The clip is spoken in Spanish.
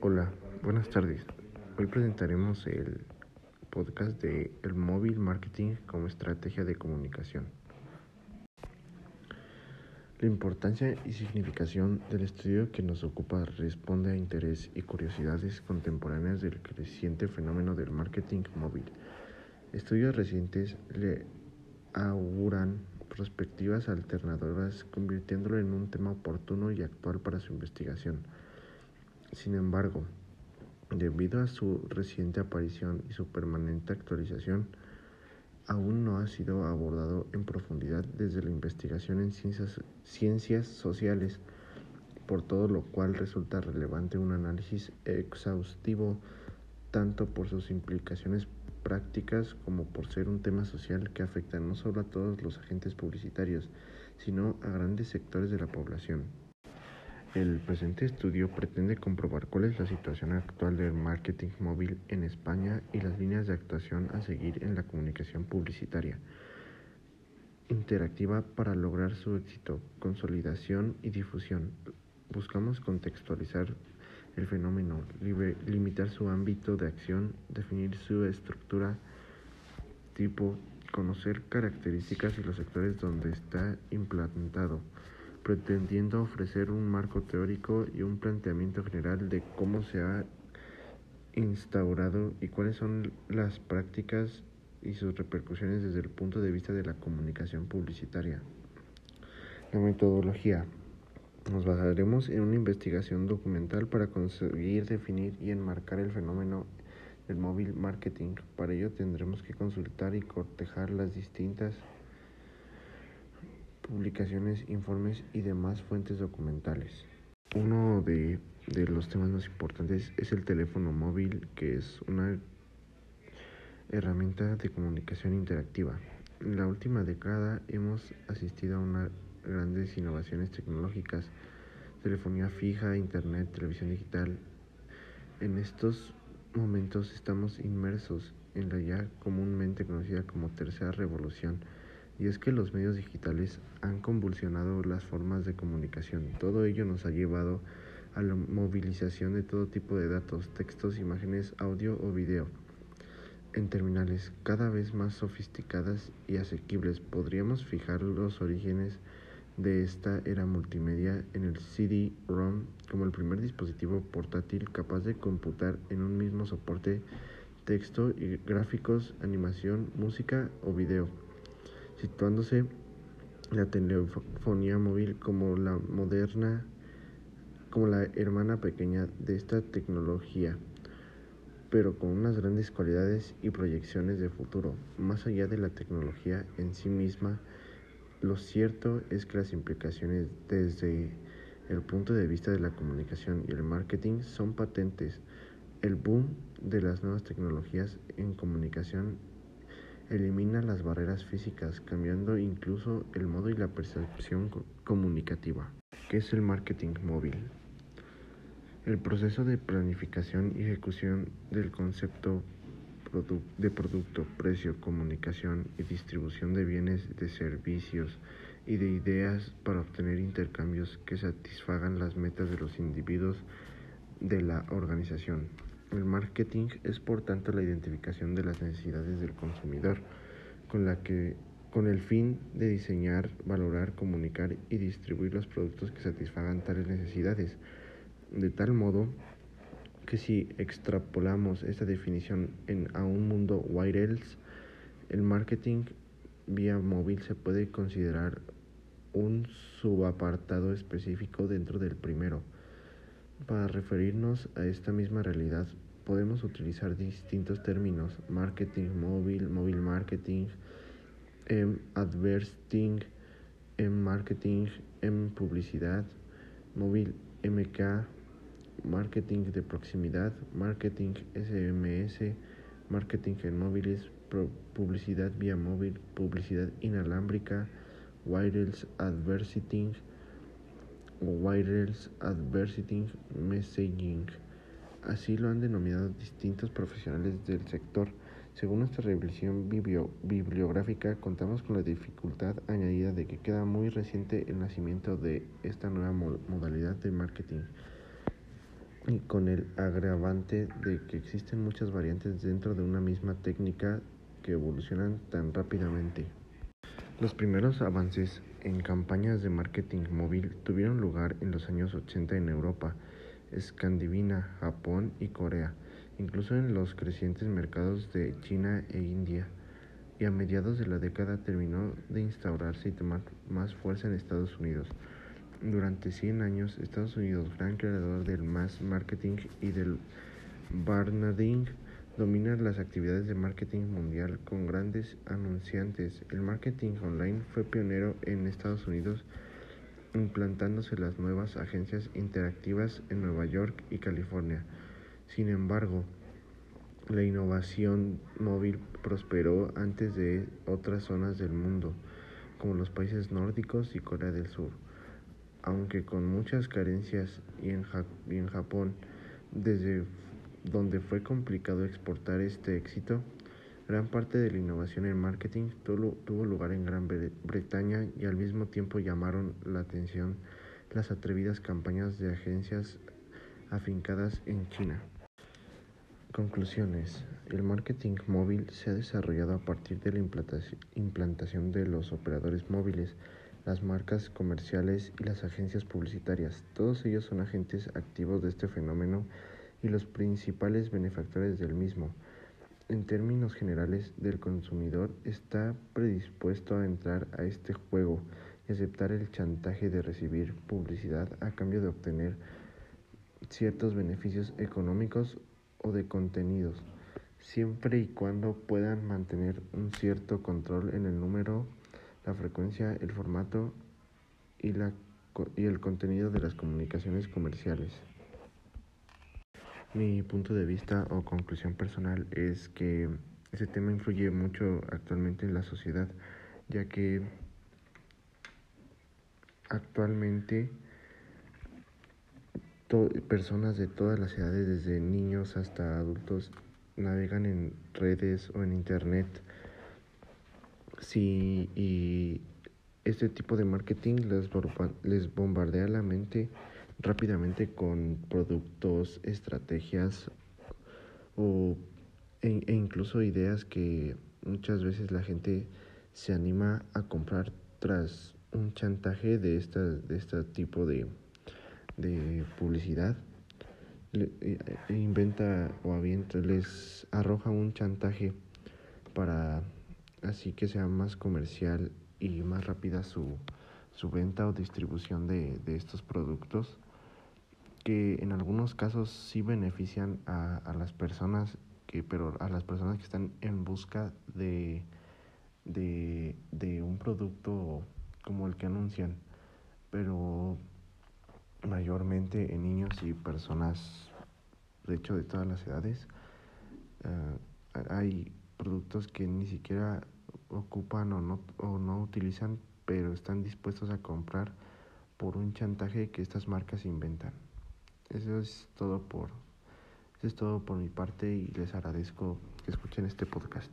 Hola, buenas tardes. Hoy presentaremos el podcast de el móvil marketing como estrategia de comunicación. La importancia y significación del estudio que nos ocupa responde a interés y curiosidades contemporáneas del creciente fenómeno del marketing móvil. Estudios recientes le auguran perspectivas alternadoras, convirtiéndolo en un tema oportuno y actual para su investigación. Sin embargo, debido a su reciente aparición y su permanente actualización, aún no ha sido abordado en profundidad desde la investigación en ciencias, sociales, por todo lo cual resulta relevante un análisis exhaustivo tanto por sus implicaciones prácticas como por ser un tema social que afecta no solo a todos los agentes publicitarios, sino a grandes sectores de la población. El presente estudio pretende comprobar cuál es la situación actual del marketing móvil en España y las líneas de actuación a seguir en la comunicación publicitaria interactiva para lograr su éxito, consolidación y difusión. Buscamos contextualizar el fenómeno, limitar su ámbito de acción, definir su estructura, tipo, conocer características y los sectores donde está implantado, pretendiendo ofrecer un marco teórico y un planteamiento general de cómo se ha instaurado y cuáles son las prácticas y sus repercusiones desde el punto de vista de la comunicación publicitaria. La metodología. Nos basaremos en una investigación documental para conseguir definir y enmarcar el fenómeno del móvil marketing. Para ello tendremos que consultar y cortejar las distintas publicaciones, informes y demás fuentes documentales. Uno de, los temas más importantes es el teléfono móvil, que es una herramienta de comunicación interactiva. En la última década hemos asistido a una grandes innovaciones tecnológicas, telefonía fija, internet, televisión digital. En estos momentos estamos inmersos en la ya comúnmente conocida como tercera revolución, y es que los medios digitales han convulsionado las formas de comunicación. Todo ello nos ha llevado a la movilización de todo tipo de datos, textos, imágenes, audio o video en terminales cada vez más sofisticadas y asequibles. Podríamos fijar los orígenes de esta era multimedia en el CD-ROM como el primer dispositivo portátil capaz de computar en un mismo soporte texto y gráficos, animación, música o video, situándose la telefonía móvil como la moderna, como la hermana pequeña de esta tecnología, pero con unas grandes cualidades y proyecciones de futuro, más allá de la tecnología en sí misma, lo cierto es que las implicaciones desde el punto de vista de la comunicación y el marketing son patentes. El boom de las nuevas tecnologías en comunicación elimina las barreras físicas, cambiando incluso el modo y la percepción comunicativa. ¿Qué es el marketing móvil? El proceso de planificación y ejecución del concepto de producto, precio, comunicación y distribución de bienes, de servicios y de ideas para obtener intercambios que satisfagan las metas de los individuos de la organización. El marketing es por tanto la identificación de las necesidades del consumidor con la que con el fin de diseñar, valorar, comunicar y distribuir los productos que satisfagan tales necesidades, de tal modo que si extrapolamos esta definición en, a un mundo wireless, el marketing vía móvil se puede considerar un subapartado específico dentro del primero. Para referirnos a esta misma realidad, podemos utilizar distintos términos, marketing móvil, móvil marketing, M advertising, M marketing, M publicidad, móvil MK, marketing de proximidad, marketing SMS, marketing en móviles, publicidad vía móvil, publicidad inalámbrica, wireless advertising wireless advertising messaging. Así lo han denominado distintos profesionales del sector. Según nuestra revisión bibliográfica, contamos con la dificultad añadida de que queda muy reciente el nacimiento de esta nueva modalidad de marketing y con el agravante de que existen muchas variantes dentro de una misma técnica que evolucionan tan rápidamente. Los primeros avances en campañas de marketing móvil tuvieron lugar en los años 80 en Europa, Escandinavia, Japón y Corea, incluso en los crecientes mercados de China e India, y a mediados de la década terminó de instaurarse y tomar más fuerza en Estados Unidos. Durante 100 años, Estados Unidos, gran creador del mass marketing y del branding, domina las actividades de marketing mundial con grandes anunciantes. El marketing online fue pionero en Estados Unidos, implantándose las nuevas agencias interactivas en Nueva York y California. Sin embargo, la innovación móvil prosperó antes de otras zonas del mundo, como los países nórdicos y Corea del Sur, aunque con muchas carencias y en, y en Japón, desde donde fue complicado exportar este éxito, gran parte de la innovación en marketing tuvo lugar en Gran Bretaña y al mismo tiempo llamaron la atención las atrevidas campañas de agencias afincadas en China. Conclusiones. El marketing móvil se ha desarrollado a partir de la implantación de los operadores móviles, las marcas comerciales y las agencias publicitarias. Todos ellos son agentes activos de este fenómeno y los principales benefactores del mismo. En términos generales, del consumidor está predispuesto a entrar a este juego y aceptar el chantaje de recibir publicidad a cambio de obtener ciertos beneficios económicos o de contenidos, siempre y cuando puedan mantener un cierto control en el número, la frecuencia, el formato y, la, y el contenido de las comunicaciones comerciales. Mi punto de vista o conclusión personal es que ese tema influye mucho actualmente en la sociedad, ya que actualmente personas de todas las edades, desde niños hasta adultos, navegan en redes o en internet. Sí, y este tipo de marketing les, les bombardea la mente rápidamente con productos, estrategias o, e, e, incluso ideas que muchas veces la gente se anima a comprar tras un chantaje de, esta, de este tipo de, de publicidad. E, e, inventa o avienta, les arroja un chantaje para así que sea más comercial y más rápida su, su venta o distribución de, de estos productos que en algunos casos sí benefician a, a, las personas, que, pero a las personas que están en busca de, de, de un producto como el que anuncian, pero mayormente en niños y personas, de hecho de todas las edades, uh, hay productos que ni siquiera ocupan o no, o no utilizan, pero están dispuestos a comprar por un chantaje que estas marcas inventan. Eso es todo por eso es todo por mi parte y les agradezco que escuchen este podcast.